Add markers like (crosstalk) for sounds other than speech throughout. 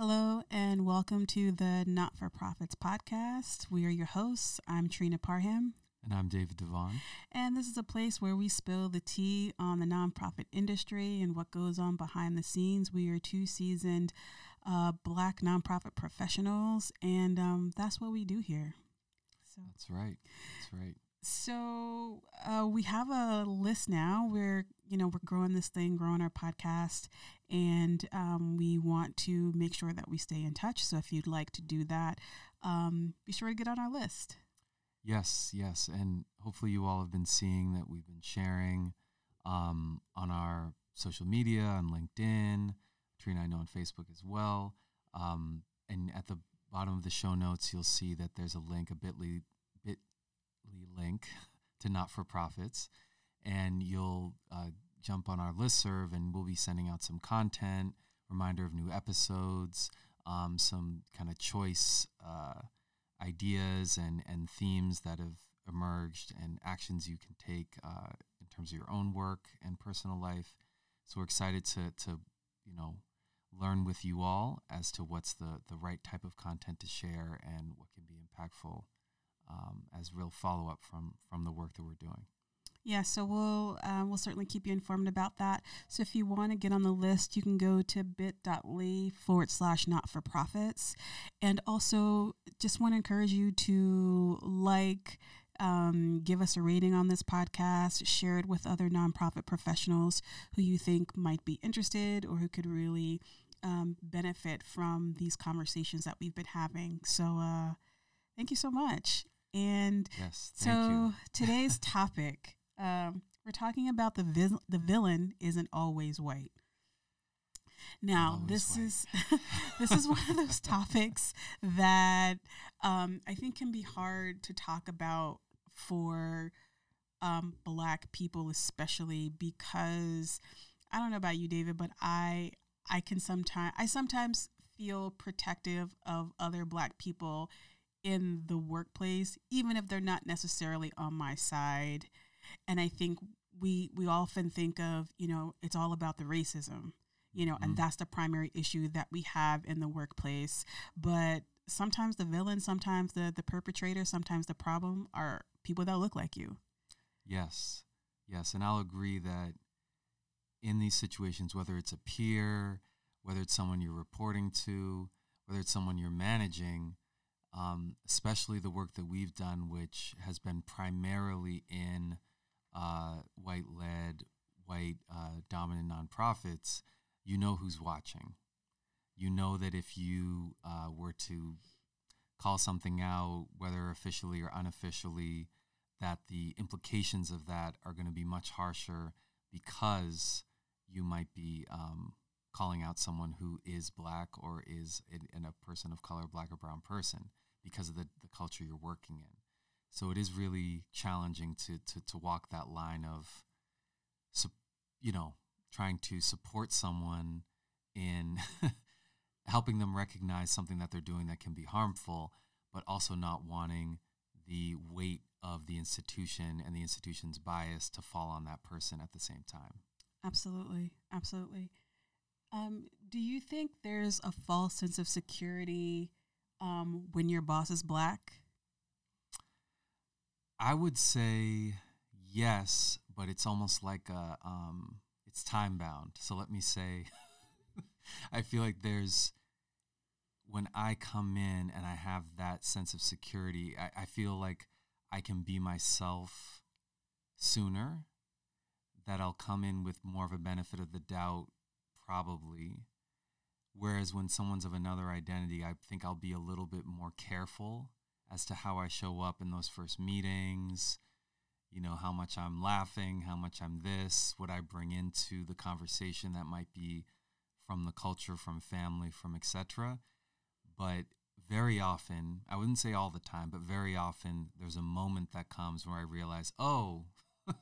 Hello, and welcome to the Not 4 Prophets podcast. We are your hosts. I'm Trenia Parham. And I'm David DeVaughn. And this is a place where we spill the tea on the nonprofit industry and what goes on behind the scenes. We are two seasoned uh, black nonprofit professionals, and um, that's what we do here. So that's right. That's right. So uh, we have a list now. We're you know we're growing this thing, growing our podcast, and um, we want to make sure that we stay in touch. So if you'd like to do that, um, be sure to get on our list. Yes, yes, and hopefully you all have been seeing that we've been sharing um, on our social media on LinkedIn. Trenia, I know on Facebook as well. Um, and at the bottom of the show notes, you'll see that there's a link, a Bitly Bitly link (laughs) to not for profits, and you'll uh, jump on our list serve, and we'll be sending out some content, reminder of new episodes, um, some kind of choice uh, ideas and and themes that have emerged, and actions you can take uh, in terms of your own work and personal life. So we're excited to to you know learn with you all as to what's the the right type of content to share and what can be impactful um, as real follow up from from the work that we're doing. Yeah, so we'll uh, we'll certainly keep you informed about that. So if you want to get on the list, you can go to bit.ly forward slash not for profits, and also just want to encourage you to like. Um, give us a rating on this podcast, share it with other nonprofit professionals who you think might be interested or who could really um, benefit from these conversations that we've been having. So, uh, thank you so much. And yes, so (laughs) today's topic, um, we're talking about the vi- the villain isn't always white. Now, always this white. is (laughs) this is one of those topics that um, I think can be hard to talk about for um, Black people, especially because I don't know about you, David, but I I can sometimes I sometimes feel protective of other Black people in the workplace, even if they're not necessarily on my side. And I think we we often think of, you know, it's all about the racism, you know, mm-hmm. and that's the primary issue that we have in the workplace. But sometimes the villain, sometimes the the perpetrator, sometimes the problem are people that look like you. Yes. Yes, and I'll agree that in these situations whether it's a peer, whether it's someone you're reporting to, whether it's someone you're managing, um, especially the work that we've done, which has been primarily in uh, white led, white uh, dominant nonprofits, you know who's watching. You know that if you uh, were to call something out, whether officially or unofficially, that the implications of that are going to be much harsher because you might be um, calling out someone who is black or is in a person of color, black or brown person, because of the, the culture you're working in. So it is really challenging to to, to walk that line of, you know, trying to support someone in (laughs) helping them recognize something that they're doing that can be harmful, but also not wanting the weight of the institution and the institution's bias to fall on that person at the same time. Absolutely, absolutely. Um, do you think there's a false sense of security um, when your boss is black? I would say yes, but it's almost like a um, it's time bound. So let me say, (laughs) I feel like there's when I come in and I have that sense of security, I, I feel like I can be myself sooner. That I'll come in with more of a benefit of the doubt probably. Whereas when someone's of another identity, I think I'll be a little bit more careful as to how I show up in those first meetings, you know, how much I'm laughing, how much I'm this, what I bring into the conversation that might be from the culture, from family, from etc. But very often, I wouldn't say all the time, but very often there's a moment that comes where I realize, oh, (laughs)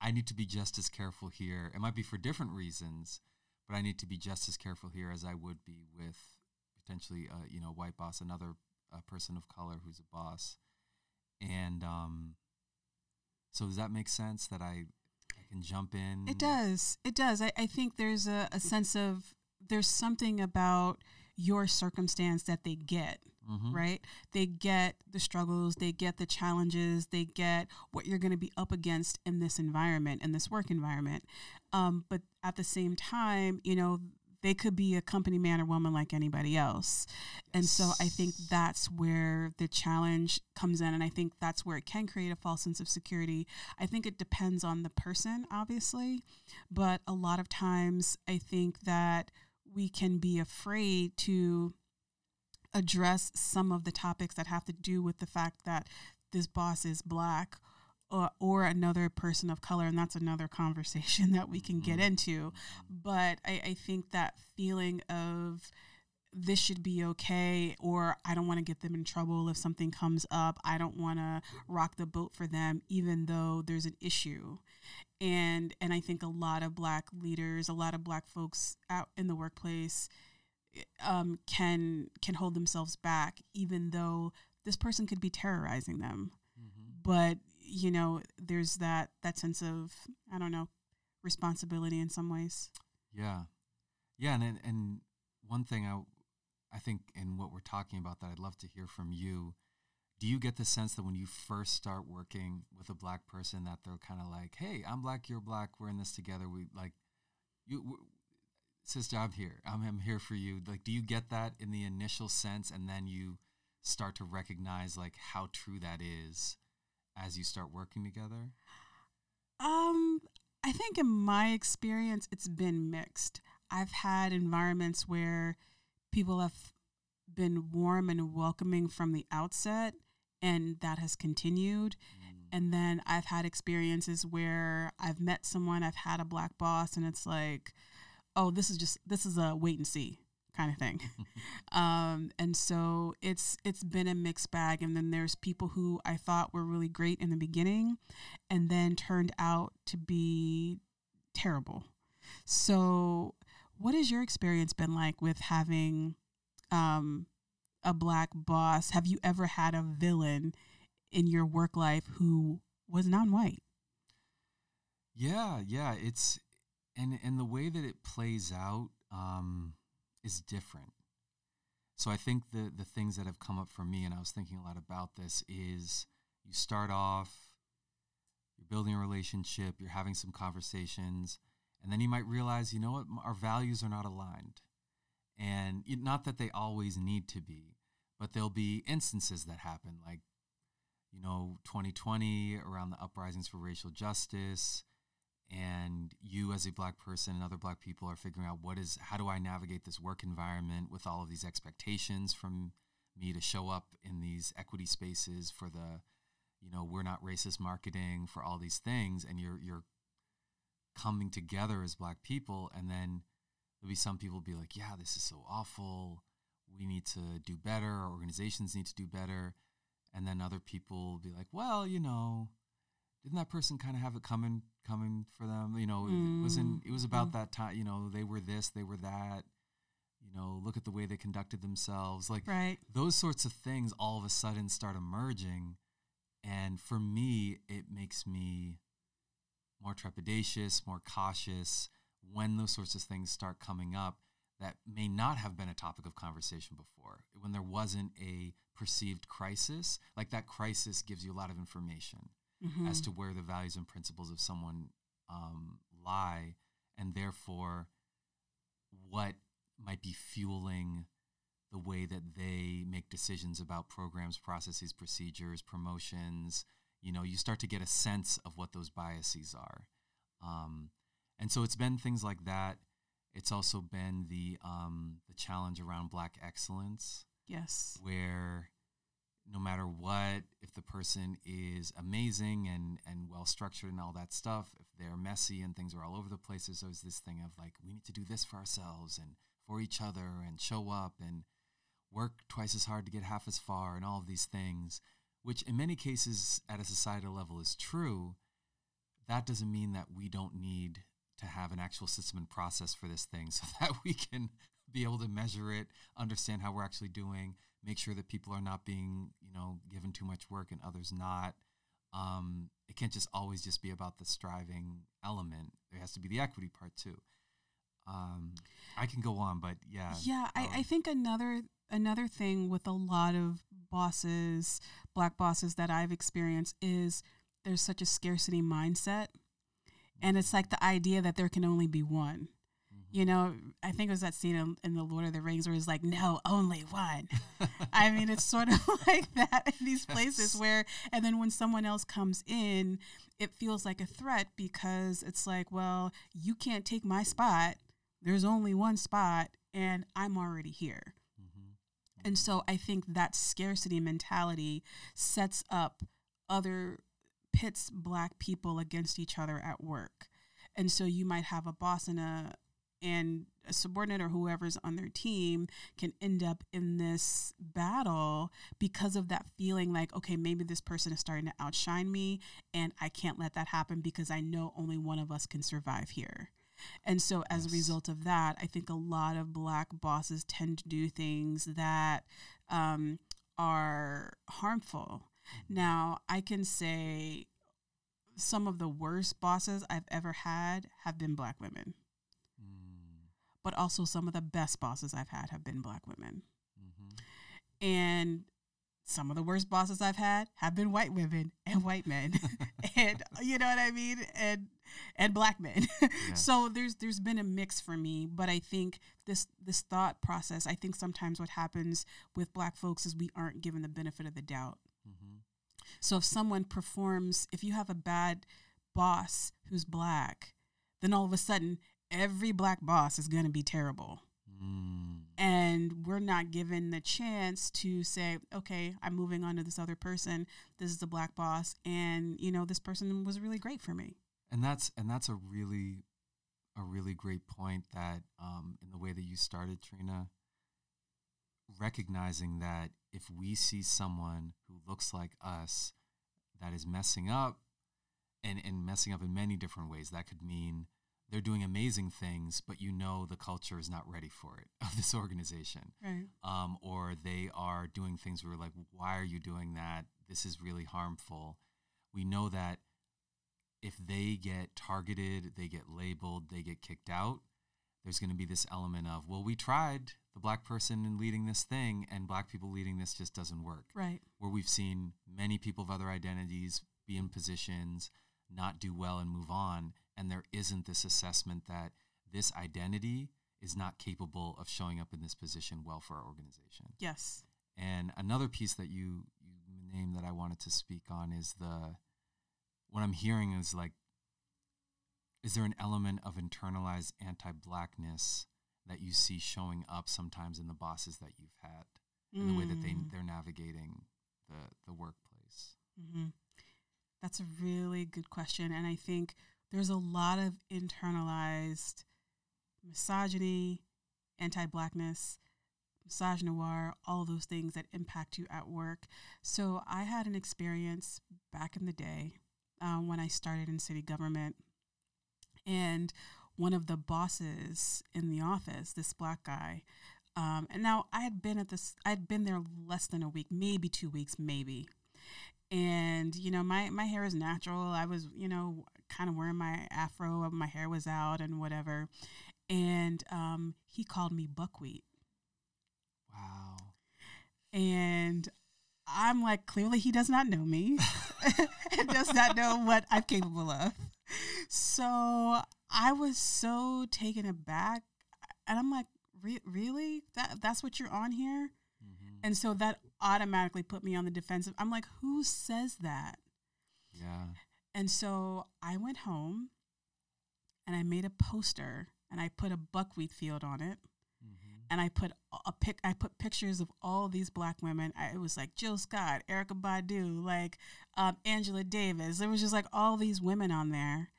I need to be just as careful here. It might be for different reasons, but I need to be just as careful here as I would be with potentially, uh, you know, white boss, another uh, person of color who's a boss. And um, so, does that make sense that I, I can jump in? It does. It does. I, I think there's a, a sense of there's something about your circumstance that they get mm-hmm. right they get the struggles they get the challenges they get what you're going to be up against in this environment in this work environment um, but at the same time you know they could be a company man or woman like anybody else. And so I think that's where the challenge comes in. And I think that's where it can create a false sense of security. I think it depends on the person, obviously. But a lot of times I think that we can be afraid to address some of the topics that have to do with the fact that this boss is black or, or another person of color, and that's another (laughs) conversation that we can get mm-hmm. into. But I, I think that feeling of this should be okay, or I don't want to get them in trouble if something comes up. I don't want to rock the boat for them, even though there's an issue. And and I think a lot of black leaders, a lot of black folks out in the workplace, um, can can hold themselves back, even though this person could be terrorizing them. Mm-hmm. But you know, there's that that sense of I don't know responsibility in some ways. Yeah, yeah, and and one thing I I think in what we're talking about that I'd love to hear from you. Do you get the sense that when you first start working with a black person that they're kind of like, "Hey, I'm black, you're black, we're in this together." We like you sister, I'm here. I'm, I'm here for you. Like, do you get that in the initial sense, and then you start to recognize like how true that is as you start working together? Um, I think in my experience, it's been mixed. I've had environments where people have been warm and welcoming from the outset, and that has continued. Mm. And then I've had experiences where I've met someone, I've had a black boss, and it's like, oh, this is just, this is a wait and see kind of thing. (laughs) um, and so it's it's been a mixed bag. And then there's people who I thought were really great in the beginning, and then turned out to be terrible. So, what has your experience been like with having um, a black boss? Have you ever had a villain in your work life who was non-white? Yeah, yeah, it's and and the way that it plays out. Um, is different. So I think the the things that have come up for me, and I was thinking a lot about this, is you start off, you're building a relationship, you're having some conversations, and then you might realize, you know what, our values are not aligned, and it, not that they always need to be, but there'll be instances that happen, like you know, 2020 around the uprisings for racial justice and you as a black person and other black people are figuring out what is how do I navigate this work environment with all of these expectations from me to show up in these equity spaces for the you know we're not racist marketing for all these things and you're you're coming together as black people and then there'll be some people be like yeah this is so awful. We need to do better. Organizations need to do better. And then other people be like well you know didn't that person kind of have it coming coming for them you know mm. it wasn't it was about mm. that time you know they were this they were that you know look at the way they conducted themselves like right. those sorts of things all of a sudden start emerging and for me it makes me more trepidatious more cautious when those sorts of things start coming up that may not have been a topic of conversation before when there wasn't a perceived crisis like that crisis gives you a lot of information mm-hmm. as to where the values and principles of someone um, lie, and therefore what might be fueling the way that they make decisions about programs, processes, procedures, promotions. You know, you start to get a sense of what those biases are. Um, and so it's been things like that. It's also been the um, the challenge around Black excellence. Yes, where no matter what, if the person is amazing and, and well structured and all that stuff, if they're messy and things are all over the place, there's always this thing of like, we need to do this for ourselves and for each other and show up and work twice as hard to get half as far and all of these things, which in many cases at a societal level is true. That doesn't mean that we don't need to have an actual system and process for this thing (laughs) so that we can be able to measure it, understand how we're actually doing, make sure that people are not being, you know, given too much work and others not. Um, it can't just always just be about the striving element. There has to be the equity part too. Um, I can go on, but yeah. Yeah, I, I think another another thing with a lot of bosses, black bosses that I've experienced is there's such a scarcity mindset. And it's like the idea that there can only be one. You know, I think it was that scene in, in, The Lord of the Rings where he's like, no, only one. (laughs) I mean, it's sort of (laughs) like that in these places where, and then when someone else comes in, it feels like a threat because it's like, well, you can't take my spot. There's only one spot, and I'm already here. Mm-hmm. And so I think that scarcity mentality sets up other pits black people against each other at work. And so you might have a boss and a and a subordinate or whoever's on their team can end up in this battle because of that feeling like, okay, maybe this person is starting to outshine me and I can't let that happen because I know only one of us can survive here. And so, as yes. a result of that, I think a lot of black bosses tend to do things that um, are harmful now, I can say some of the worst bosses I've ever had have been black women. But also some of the best bosses I've had have been black women. Mm-hmm. And some of the worst bosses I've had have been white women and white men. (laughs) and you know what I mean? And and black men. Yeah. so there's there's been a mix for me, but I think this this thought process, I think sometimes what happens with black folks is we aren't given the benefit of the doubt. Mm-hmm. So if someone performs, if you have a bad boss who's black, then all of a sudden every black boss is going to be terrible. Mm. And we're not given the chance to say, okay, I'm moving on to this other person. This is a black boss, and you know this person was really great for me. And that's and that's a really a really great point that um, in the way that you started, Trenia, recognizing that if we see someone who looks like us that is messing up and, and messing up in many different ways, that could mean they're doing amazing things, but you know the culture is not ready for it (laughs) of this organization. Right. Um, or they are doing things where we're like, why are you doing that? This is really harmful. We know that if they get targeted, they get labeled, they get kicked out, there's going to be this element of, well, we tried the black person in leading this thing, and black people leading this just doesn't work. Right. Where we've seen many people of other identities be in positions, not do well, and move on. And there isn't this assessment that this identity is not capable of showing up in this position well for our organization. Yes. And another piece that you you named that I wanted to speak on is the what I'm hearing is like is there an element of internalized anti-blackness that you see showing up sometimes in the bosses that you've had mm. the way that they mm. they're navigating the the workplace mm-hmm. that's a really good question and i think there's a lot of internalized misogyny anti-blackness misogynoir all those things that impact you at work so i had an experience back in the day uh, when i started in city government and one of the bosses in the office, this black guy, um, and now I had been at this, I had been there less than a week, maybe two weeks, maybe. And you know, my my hair is natural. I was, you know, kind of wearing my afro. My hair was out and whatever. And um, he called me buckwheat. Wow. And I'm like, clearly he does not know me (laughs) and does not know what I'm capable of. So I was so taken aback. And I'm like, Re- really? That That's what you're on here? Mm-hmm. And so that automatically put me on the defensive. I'm like, who says that? Yeah. And so I went home and I made a poster and I put a buckwheat field on it and I put a pic. I put pictures of all these black women. I, it was like Jill Scott, Erykah Badu, like um, Angela Davis. There was just like all these women on there,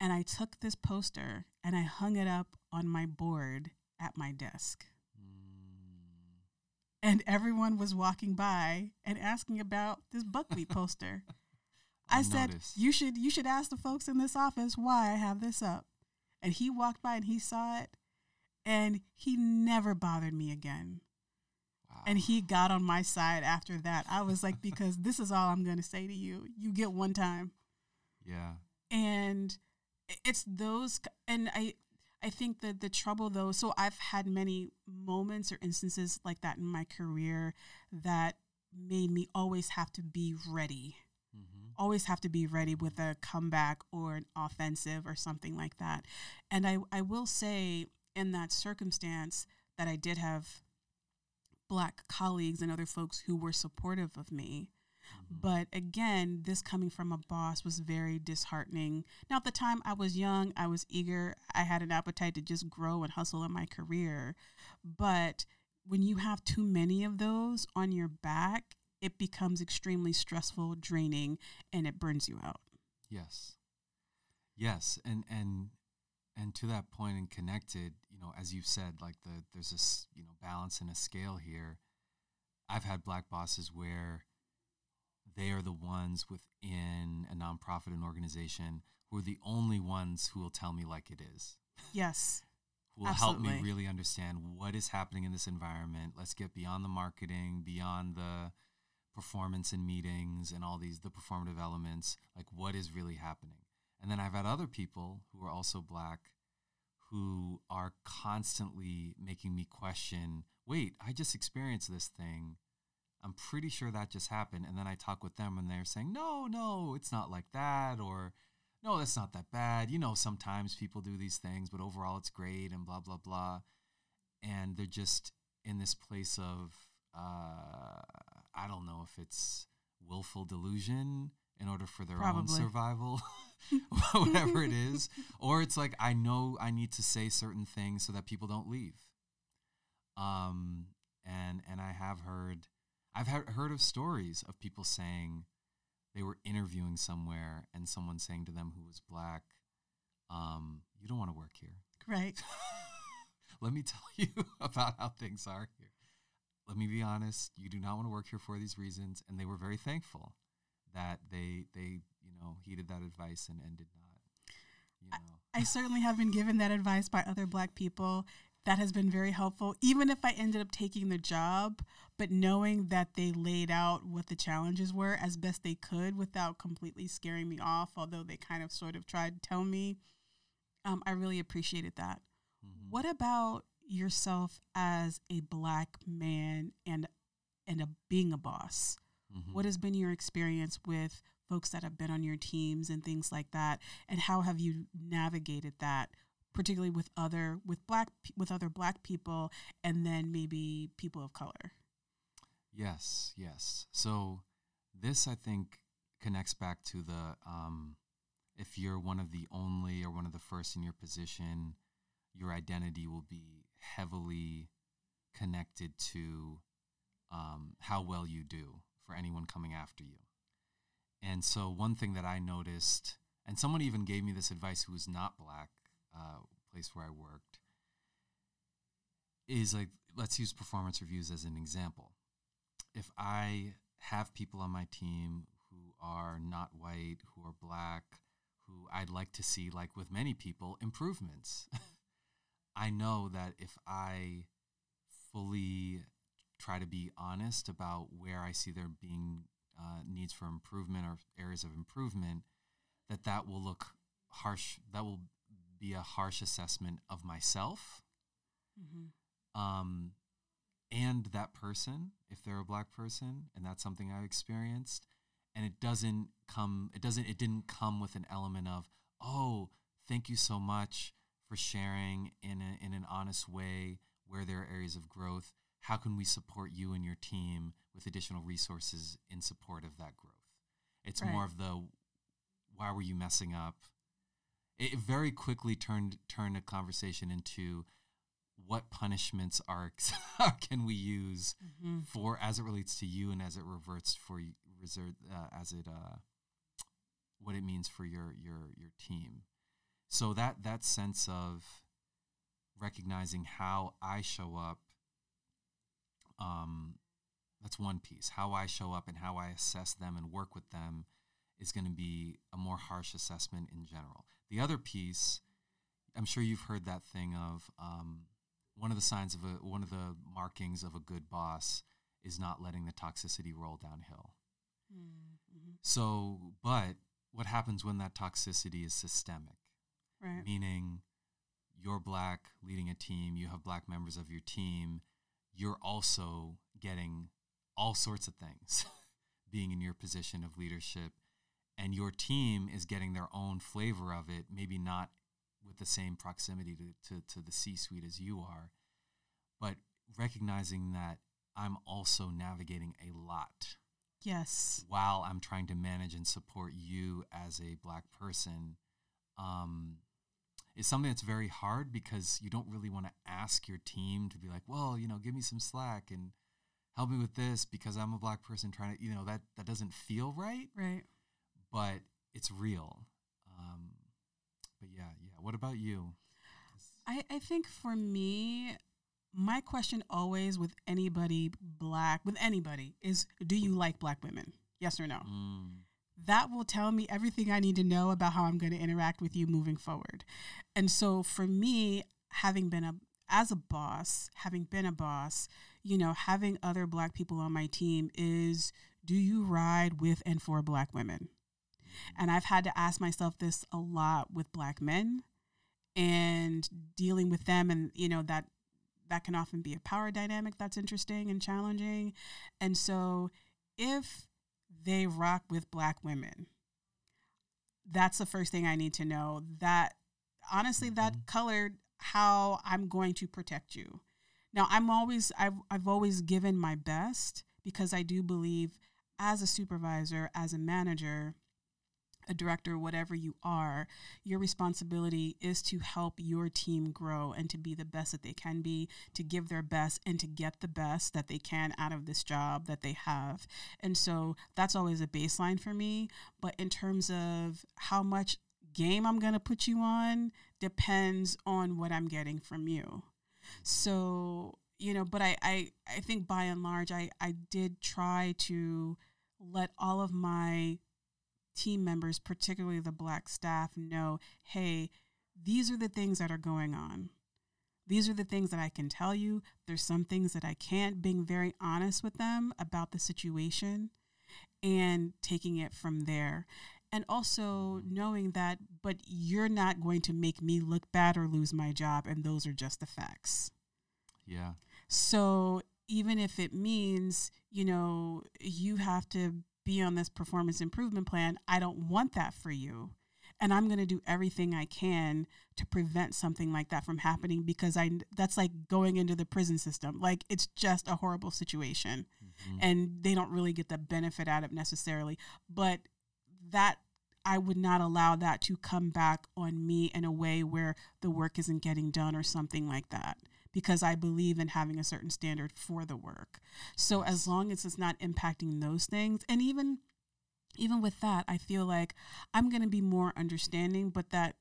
and I took this poster and I hung it up on my board at my desk. Mm. And everyone was walking by and asking about this buckwheat poster. I said, "You should you should ask the folks in this office why I have this up." And he walked by and he saw it and he never bothered me again. Wow. And he got on my side after that. I was like, (laughs) because this is all I'm going to say to you. You get one time. Yeah. And it's those, and I, I think that the trouble though, so I've had many moments or instances like that in my career that made me always have to be ready. Always have to be ready with a comeback or an offensive or something like that. And I, I will say, in that circumstance, that I did have black colleagues and other folks who were supportive of me. Mm-hmm. But again, this coming from a boss was very disheartening. Now, at the time, I was young, I was eager, I had an appetite to just grow and hustle in my career. But when you have too many of those on your back, it becomes extremely stressful, draining, and it burns you out. Yes. Yes, and and and to that point and connected, you know, as you've said, like the there's this, you know, balance and a scale here. I've had black bosses where they are the ones within a nonprofit and organization who are the only ones who will tell me like it is. Yes. (laughs) Who will Absolutely. help me really understand what is happening in this environment. Let's get beyond the marketing, beyond the performance in meetings and all these the performative elements, like what is really happening. And then I've had other people who are also black who are constantly making me question, wait, I just experienced this thing I'm pretty sure that just happened. And then I talk with them and they're saying, no, no, it's not like that. Or, no, that's not that bad. You know, sometimes people do these things, but overall it's great and blah, blah, blah. And they're just in this place of, uh, I don't know if it's willful delusion in order for their Probably. own survival, (laughs) (laughs) whatever it is. Or it's like, I know I need to say certain things so that people don't leave. Um, and, and I have heard, I've heard of stories of people saying they were interviewing somewhere and someone saying to them who was black, um, "You don't want to work here." Right. (laughs) Let me tell you about how things are here. Let me be honest. You do not want to work here for these reasons, and they were very thankful that they they you know heeded that advice and, and did not. You know. I, I certainly have been given that advice by other black people that has been very helpful even if i ended up taking the job but knowing that they laid out what the challenges were as best they could without completely scaring me off although they kind of sort of tried to tell me um, i really appreciated that mm-hmm. what about yourself as a black man and and a, being a boss? Mm-hmm. what has been your experience with folks that have been on your teams and things like that? And how have you navigated that particularly with other with black with other black people and then maybe people of color? Yes yes. So this i think connects back to the um, if you're one of the only or one of the first in your position your identity will be heavily connected to um, how well you do for anyone coming after you and so one thing that i noticed and someone even gave me this advice who was not black uh, place where I worked is like let's use performance reviews as an example. If I have people on my team who are not white, who are black, who I'd like to see, like with many people, improvements. (laughs) I know that if I fully try to be honest about where I see there being uh, needs for improvement or areas of improvement, that that will look harsh. That will be a harsh assessment of myself mm-hmm. um, and that person, if they're a black person, and that's something I've experienced. And it doesn't come, it doesn't, it didn't come with an element of, oh, thank you so much for sharing in, a, in an honest way where there are areas of growth. How can we support you and your team with additional resources in support of that growth? It's right. more of the, why were you messing up? it very quickly turned turned a conversation into what punishments (laughs) are can we use mm-hmm. for as it relates to you and as it reverts for reserve uh, as it uh, what it means for your your your team. So that that sense of recognizing how I show up um, that's one piece. How I show up and how I assess them and work with them is going to be a more harsh assessment in general. The other piece, I'm sure you've heard that thing of um, one of the signs of a one of the markings of a good boss is not letting the toxicity roll downhill. Mm-hmm. So, but what happens when that toxicity is systemic? Right. Meaning you're black leading a team, you have black members of your team, you're also getting all sorts of things (laughs) being in your position of leadership and your team is getting their own flavor of it, maybe not with the same proximity to, to, to the C suite as you are, but recognizing that I'm also navigating a lot. Yes. While I'm trying to manage and support you as a black person, um, is something that's very hard because you don't really want to ask your team to be like, well, you know, give me some slack and help me with this because I'm a black person trying to, you know, that that doesn't feel right. Right. But it's real. Um, but yeah, yeah. What about you? I, I think for me, my question always with anybody black, with anybody, is do you like black women? Yes or no? Mm. That will tell me everything I need to know about how I'm going to interact with you moving forward. And so for me, having been a as a boss, having been a boss, you know, having other black people on my team is do you ride with and for black women? And I've had to ask myself this a lot with black men and dealing with them and you know that that can often be a power dynamic that's interesting and challenging. And so if they rock with black women, that's the first thing I need to know. That honestly mm-hmm. that colored how I'm going to protect you. Now, I'm always I've I've always given my best because I do believe as a supervisor, as a manager, a director, whatever you are, your responsibility is to help your team grow and to be the best that they can be, to give their best and to get the best that they can out of this job that they have. And so that's always a baseline for me. But in terms of how much game I'm going to put you on depends on what I'm getting from you. So, you know, but I, I, I think by and large, I, I did try to let all of my team members, particularly the black staff, know hey, these are the things that are going on. These are the things that I can tell you. There's some things that I can't, being very honest with them about the situation and taking it from there. And also knowing that, but you're not going to make me look bad or lose my job. And those are just the facts. Yeah. So even if it means, you know, you have to be on this performance improvement plan. I don't want that for you. And I'm going to do everything I can to prevent something like that from happening because I that's like going into the prison system. Like it's just a horrible situation. Mm-hmm. And they don't really get the benefit out of it necessarily. But that I would not allow that to come back on me in a way where the work isn't getting done or something like that because I believe in having a certain standard for the work. So as long as it's not impacting those things and even even with that, I feel like I'm going to be more understanding, but that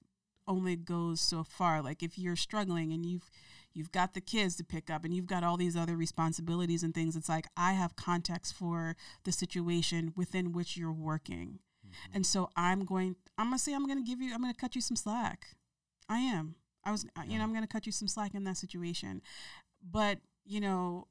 only goes so far. Like if you're struggling and you've you've got the kids to pick up and you've got all these other responsibilities and things, it's like I have context for the situation within which you're working. Mm-hmm. And so I'm going I'm going to say I'm going to give you I'm going to cut you some slack. I am. I was, yeah. you know, I'm going to cut you some slack in that situation, but you know,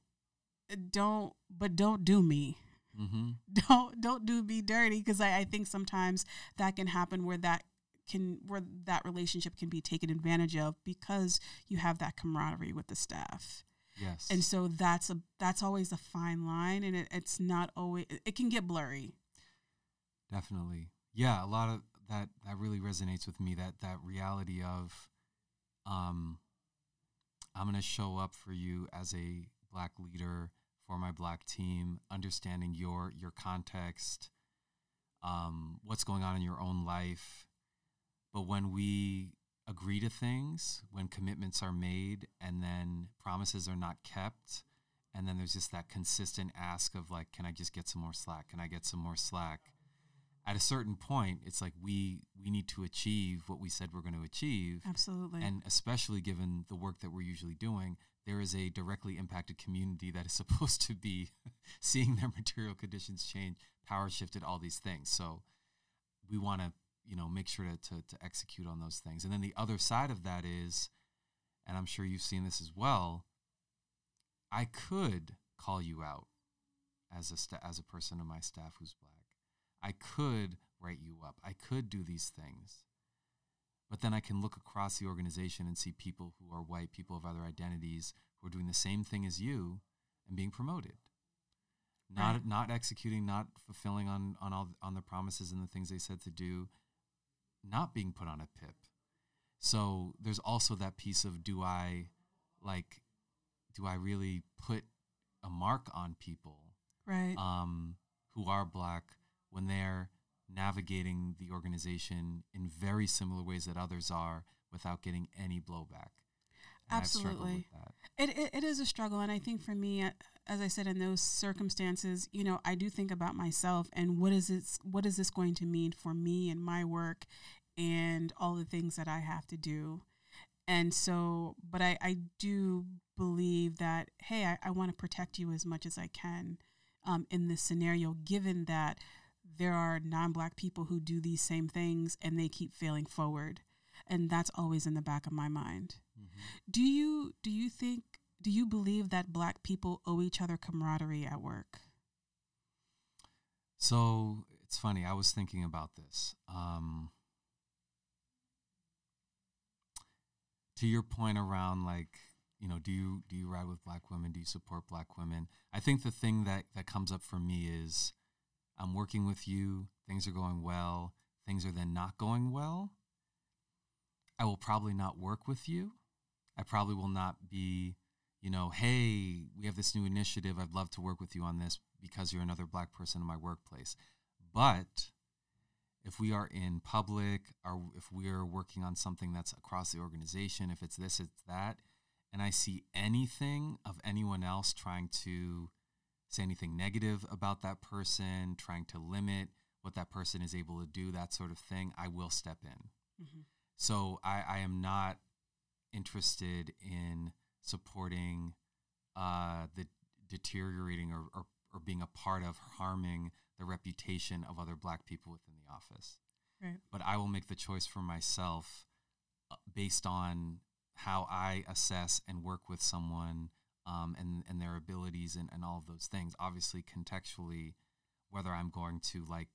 don't, but don't do me. Mm-hmm. (laughs) Don't don't do me dirty because I, I think sometimes that can happen where that can where that relationship can be taken advantage of because you have that camaraderie with the staff. Yes. And so that's a that's always a fine line and it, it's not always it can get blurry. Definitely. Yeah, a lot of that that really resonates with me that that reality of um, I'm going to show up for you as a black leader for my black team, understanding your your context, um, what's going on in your own life. But when we agree to things, when commitments are made, and then promises are not kept, and then there's just that consistent ask of like, can I just get some more slack? Can I get some more slack? At a certain point it's like we we need to achieve what we said we're going to achieve. Absolutely. And especially given the work that we're usually doing there is a directly impacted community that is (laughs) supposed to be (laughs) seeing their material conditions change power shifted all these things. So we want to you know make sure to, to, to execute on those things. And then the other side of that is and i'm sure you've seen this as well i could call you out as a sta- as a person on my staff who's black I could write you up. I could do these things. But then I can look across the organization and see people who are white, people of other identities who are doing the same thing as you and being promoted. Not Right. not executing, not fulfilling on on all on the promises and the things they said to do, not being put on a pip. So there's also that piece of do I like do I really put a mark on people Right. um, who are black when they're navigating the organization in very similar ways that others are without getting any blowback. And Absolutely. It, it, it is a struggle. And I think for me, uh, as I said, in those circumstances, you know, I do think about myself and what is this, what is this going to mean for me and my work and all the things that I have to do. And so, but I, I do believe that, hey, I, I want to protect you as much as I can um, in this scenario, given that there are non black people who do these same things and they keep failing forward. And that's always in the back of my mind. Do you do you think do you believe that black people owe each other camaraderie at work? So it's funny. I was thinking about this. Um, to your point around like, you know, do you do you ride with black women? Do you support black women? I think the thing that that comes up for me is, I'm working with you. Things are going well. Things are then not going well. I will probably not work with you. I probably will not be, you know, hey, we have this new initiative. I'd love to work with you on this because you're another black person in my workplace. But if we are in public or if we are working on something that's across the organization, if it's this, it's that, and I see anything of anyone else trying to say anything negative about that person, trying to limit what that person is able to do, that sort of thing, I will step in. Mhm. So I, I am not interested in supporting uh, the deteriorating or, or, or being a part of harming the reputation of other black people within the office. Right. But I will make the choice for myself uh, based on how I assess and work with someone um, and, and their abilities and, and all of those things. Obviously, contextually, whether I'm going to like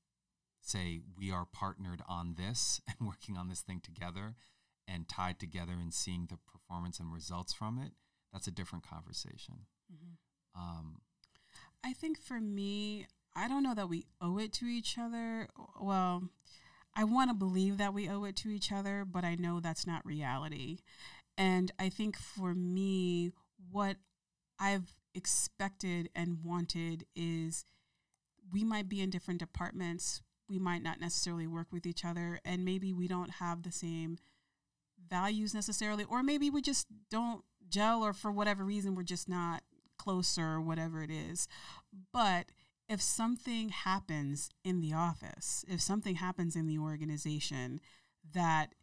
say we are partnered on this (laughs) and working on this thing together and tied together and seeing the performance and results from it, that's a different conversation. Mhm. Um, I think for me, I don't know that we owe it to each other. Well, I want to believe that we owe it to each other, but I know that's not reality. And I think for me, what I've expected and wanted is we might be in different departments. We might not necessarily work with each other, and maybe we don't have the same values necessarily, or maybe we just don't gel, or for whatever reason, we're just not closer, or whatever it is. But if something happens in the office, if something happens in the organization that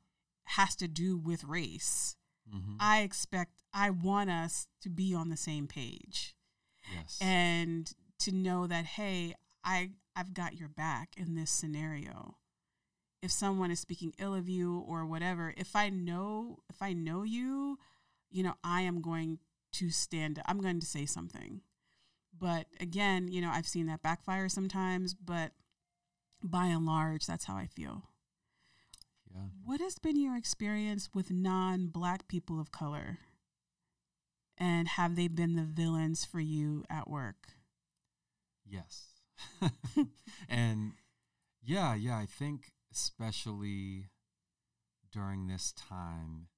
has to do with race, mhm. I expect, I want us to be on the same page yes. and to know that, hey, I, I've got your back in this scenario. If someone is speaking ill of you or whatever, if I know, if I know you, you know, I am going to stand, I'm going to say something. But again, you know, I've seen that backfire sometimes, but by and large, that's how I feel. Yeah. What has been your experience with non black people of color? And have they been the villains for you at work? Yes. (laughs) and yeah, yeah, I think especially during this time,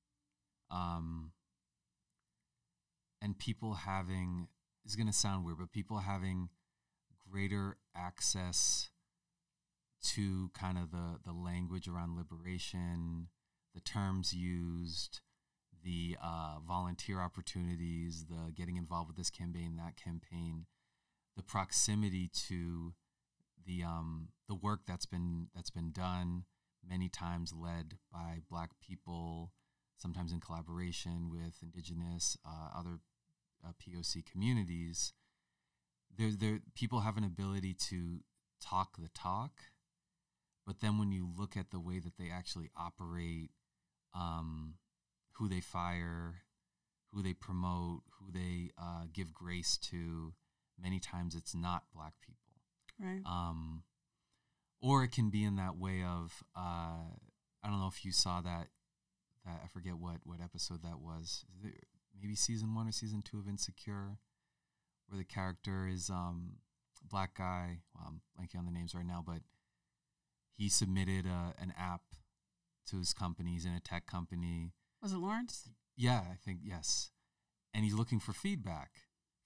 um, and people having is going to sound weird, but people having greater access to kind of the the language around liberation, the terms used, the uh, volunteer opportunities, the getting involved with this campaign, that campaign, the proximity to the um, the work that's been that's been done many times led by Black people, sometimes in collaboration with Indigenous, uh, other uh, POC communities. There, there, people have an ability to talk the talk, but then when you look at the way that they actually operate, um, who they fire, who they promote, who they uh, give grace to, many times it's not Black people Right. um, or it can be in that way of uh, I don't know if you saw that that I forget what what episode that was. Maybe season one or season two of Insecure, where the character is um black guy. Well, I'm blanking on the names right now, but he submitted uh, an app to his company. He's in a tech company. Was it Lawrence? Yeah, I think yes. And he's looking for feedback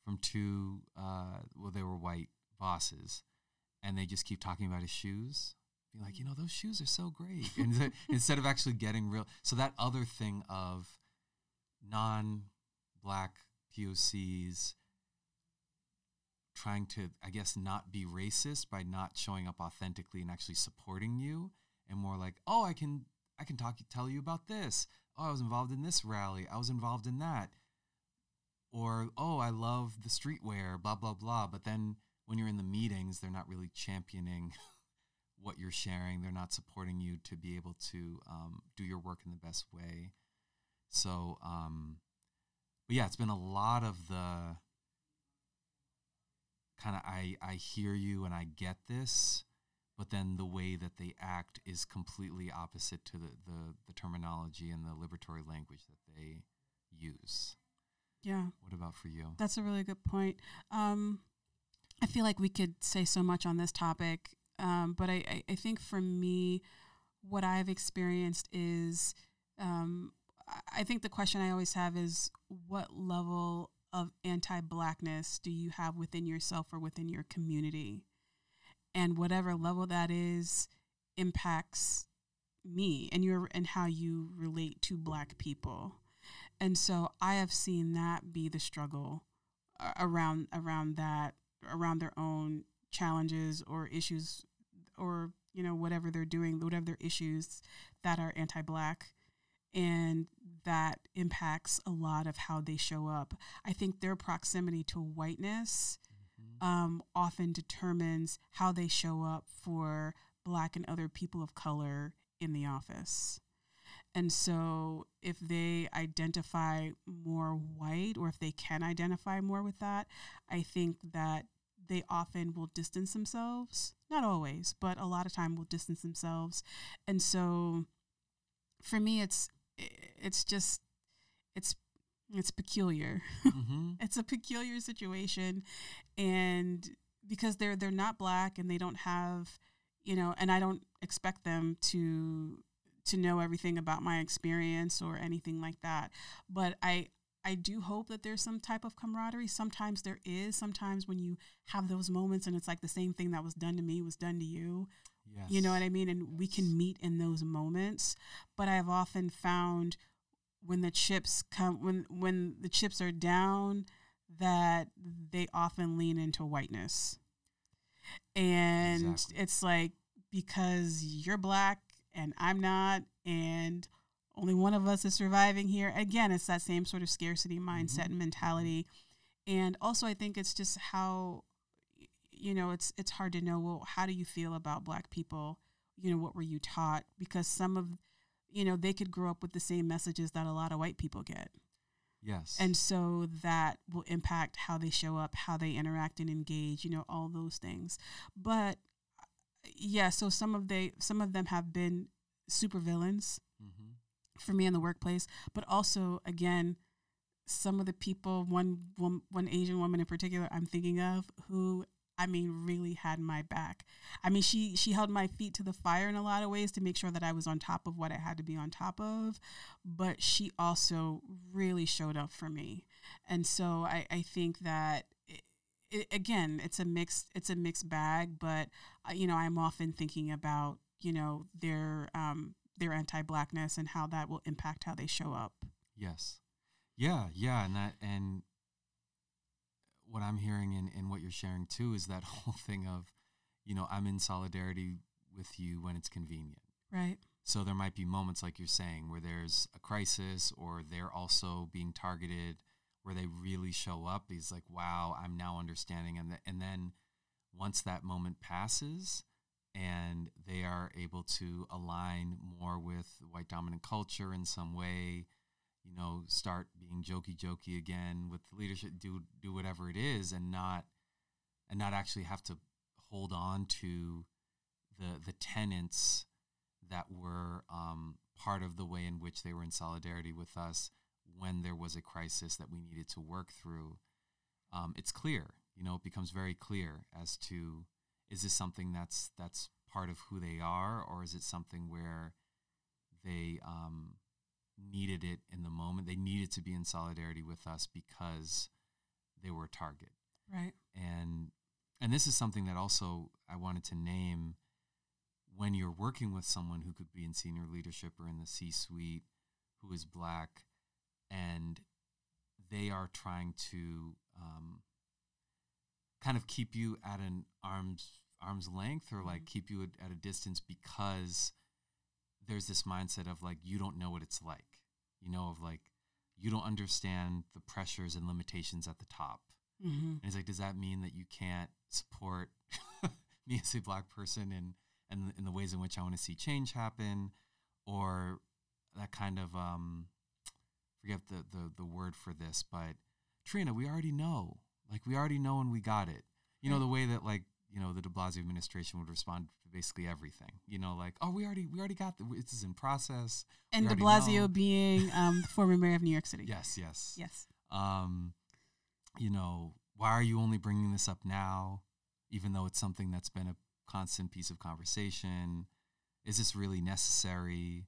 from two. Uh, well, they were white bosses, and they just keep talking about his shoes be like, you know, those shoes are so great. And (laughs) instead of actually getting real, so that other thing of non-black POCs trying to, I guess, not be racist by not showing up authentically and actually supporting you, and more like, oh, I can, I can talk, tell you about this. Oh, I was involved in this rally. I was involved in that. Or, oh, I love the streetwear, blah blah blah. But then when you're in the meetings, they're not really championing (laughs) what you're sharing. They're not supporting you to be able to um, do your work in the best way. So, um, but yeah, it's been a lot of the kind of I I hear you and I get this, but then the way that they act is completely opposite to the the, the terminology and the liberatory language that they use. Yeah. What about for you? That's a really good point. Um, I feel like we could say so much on this topic um, but I, I, I, think for me, what I've experienced is um, I think the question I always have is what level of anti blackness do you have within yourself or within your community? And whatever level that is impacts me and your and how you relate to black people. And so I have seen that be the struggle uh, around around that around their own challenges or issues or you know whatever they're doing whatever their issues that are anti-black and that impacts a lot of how they show up i think their proximity to whiteness mm-hmm. um, often determines how they show up for black and other people of color in the office and so if they identify more white or if they can identify more with that i think that they often will distance themselves. Not always, but a lot of time will distance themselves. And so for me it's it's just it's it's peculiar. Mm-hmm. (laughs) it's a peculiar situation and because they're they're not black and they don't have, you know, and I don't expect them to to know everything about my experience or anything like that. But I I do hope that there's some type of camaraderie. Sometimes there is. Sometimes when you have those moments and it's like the same thing that was done to me was done to you. Yes. You know what I mean? And we can meet in those moments. But I've often found when the chips come when when the chips are down that they often lean into whiteness. And exactly. it's like because you're black and I'm not and only one of us is surviving here. Again, it's that same sort of scarcity mindset mm-hmm. and mentality. And also I think it's just how you know, it's it's hard to know, well, how do you feel about black people? You know, what were you taught? Because some of you know, they could grow up with the same messages that a lot of white people get. Yes. And so that will impact how they show up, how they interact and engage, you know, all those things. But yeah, so some of they some of them have been super villains. Mm-hmm for me in the workplace, but also again, some of the people, one, one, one Asian woman in particular, I'm thinking of who I mean, really had my back. I mean, she she held my feet to the fire in a lot of ways to make sure that I was on top of what I had to be on top of, but she also really showed up for me, and so I I think that. It, it, again, it's a mixed it's a mixed bag, but uh, you know I'm often thinking about you know their um, their anti-blackness and how that will impact how they show up. Yes. Yeah, yeah, and that and what I'm hearing and, and what you're sharing too is that (laughs) whole thing of, you know, I'm in solidarity with you when it's convenient. Right. So there might be moments like you're saying where there's a crisis or they're also being targeted where they really show up. He's like, wow, I'm now understanding. And, th- and then once that moment passes, and they are able to align more with white dominant culture in some way you know start being jokey jokey again with leadership do do whatever it is and not and not actually have to hold on to the the tenets that were um, part of the way in which they were in solidarity with us when there was a crisis that we needed to work through. Um, it's clear, you know, it becomes very clear as to is this something that's that's part of who they are, or is it something where they um, needed it in the moment? They needed to be in solidarity with us because they were a target, right? And and this is something that also I wanted to name when you're working with someone who could be in senior leadership or in the C suite who is black and they are trying to um, kind of keep you at an arm's arm's length or like mm-hmm. keep you at, at, a distance because there's this mindset of like you don't know what it's like you know of like you don't understand the pressures and limitations at the top mm-hmm. and it's like does that mean that you can't support (laughs) me as a black person and and in the ways in which I want to see change happen, or that kind of um, forget the, the the word for this, but Trenia, we already know, like we already know and we got it. You know the way that like you know the De Blasio administration would respond to basically everything. You know, like oh we already we already got the, this is in process. And De Blasio know. being um, (laughs) former mayor of New York City. Yes, yes, yes. Um, you know, why are you only bringing this up now, even though it's something that's been a constant piece of conversation? Is this really necessary?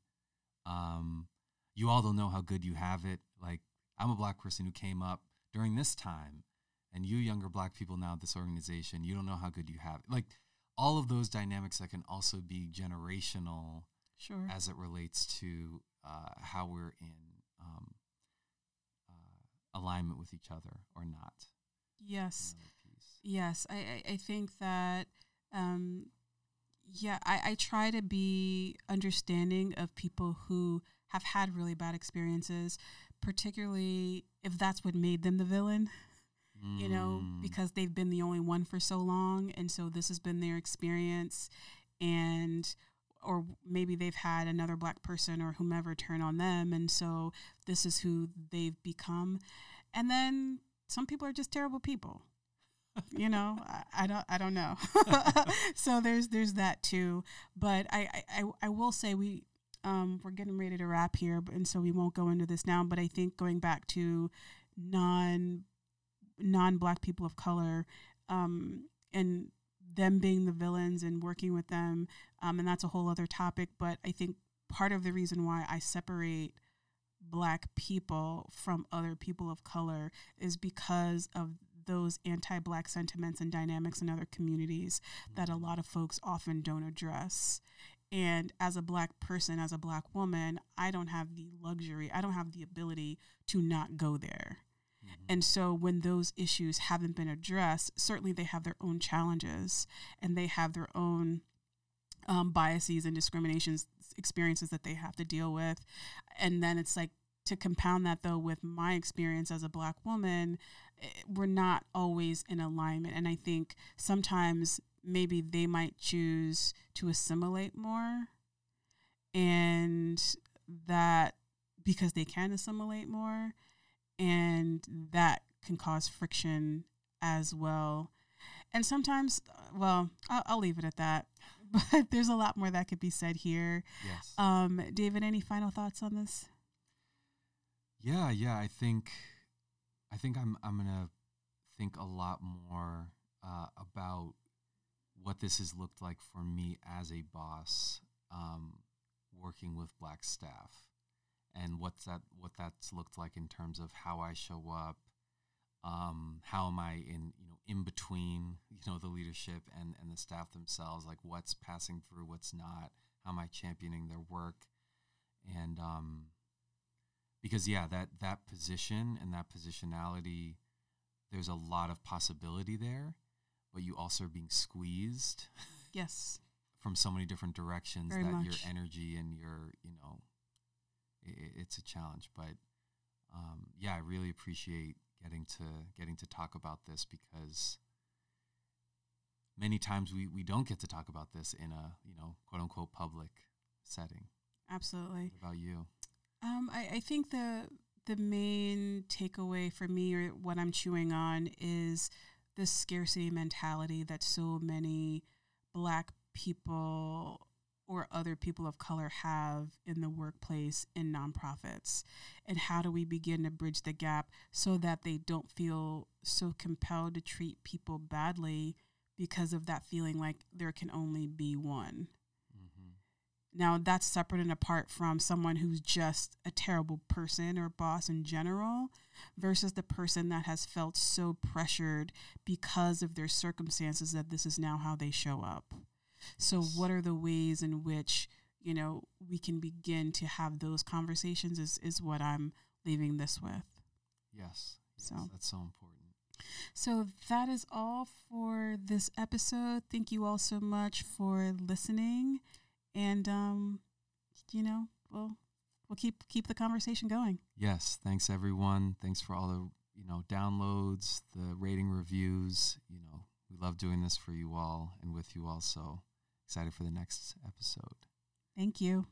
Um, you all don't know how good you have it. Like, I'm a black person who came up during this time, and you younger black people now at this organization, you don't know how good you have it. Like, all of those dynamics that can also be generational sure. as it relates to uh, how we're in um, uh, alignment with each other or not. Yes. Yes. I, I, I think that um, yeah, I, I try to be understanding of people who have had really bad experiences, particularly if that's what made them the villain. Mm. You know, mm. because they've been the only one for so long, and so this has been their experience, and or maybe they've had another black person or whomever turn on them, and so this is who they've become, and then some people are just terrible people you know I, I, don't i don't know (laughs) so there's there's that too but I, I i will say we um we're getting ready to wrap here and so we won't go into this now but i think going back to non non black people of color um and them being the villains and working with them um, and that's a whole other topic but i think part of the reason why i separate black people from other people of color is because of those anti black sentiments and dynamics in other communities that a mm-hmm. lot of folks often don't address. And as a black person, as a black woman, I don't have the luxury, I don't have the ability to not go there. And so when those issues haven't been addressed, certainly they have their own challenges and they have their own um, biases and discriminations experiences that they have to deal with. And then it's like to compound that though with my experience as a black woman, eh, we're not always in alignment. And I think sometimes maybe they might choose to assimilate more and that because they can assimilate more and that can cause friction as well. And sometimes, well, I'll, I'll leave it at that. (laughs) But there's a lot more that could be said here. Yes. Um, David, any final thoughts on this? Yeah, yeah. I think, I think I'm I'm gonna think a lot more uh, about what this has looked like for me as a boss, um, working with black staff, and what's that what that's looked like in terms of how I show up, um, how am I in you know in between you know the leadership and and the staff themselves, like what's passing through, what's not, how am I championing their work, and um, because yeah that that position and that positionality there's a lot of possibility there but you also are being squeezed yes (laughs) from so many different directions Very that much. your energy and your you know it, it's a challenge but um, yeah i really appreciate getting to getting to talk about this because many times we, we don't get to talk about this in a you know quote unquote public setting. Absolutely. What about you? Um, I, I think the the main takeaway for me or what I'm chewing on is the scarcity mentality that so many black people or other people of color have in the workplace in nonprofits? And how do we begin to bridge the gap so that they don't feel so compelled to treat people badly because of that feeling like there can only be one? Mm-hmm. Now, that's separate and apart from someone who's just a terrible person or boss in general versus the person that has felt so pressured because of their circumstances that this is now how they show up. So, what are the ways in which you know we can begin to have those conversations? Is is what I'm leaving this with. Yes. yes so that's so important. So that is all for this episode. Thank you all so much for listening, and um, you know, we'll we'll keep keep the conversation going. Yes. Thanks everyone. Thanks for all the you know downloads, the rating reviews. You know, we love doing this for you all and with you all. So excited for the next episode. Thank you.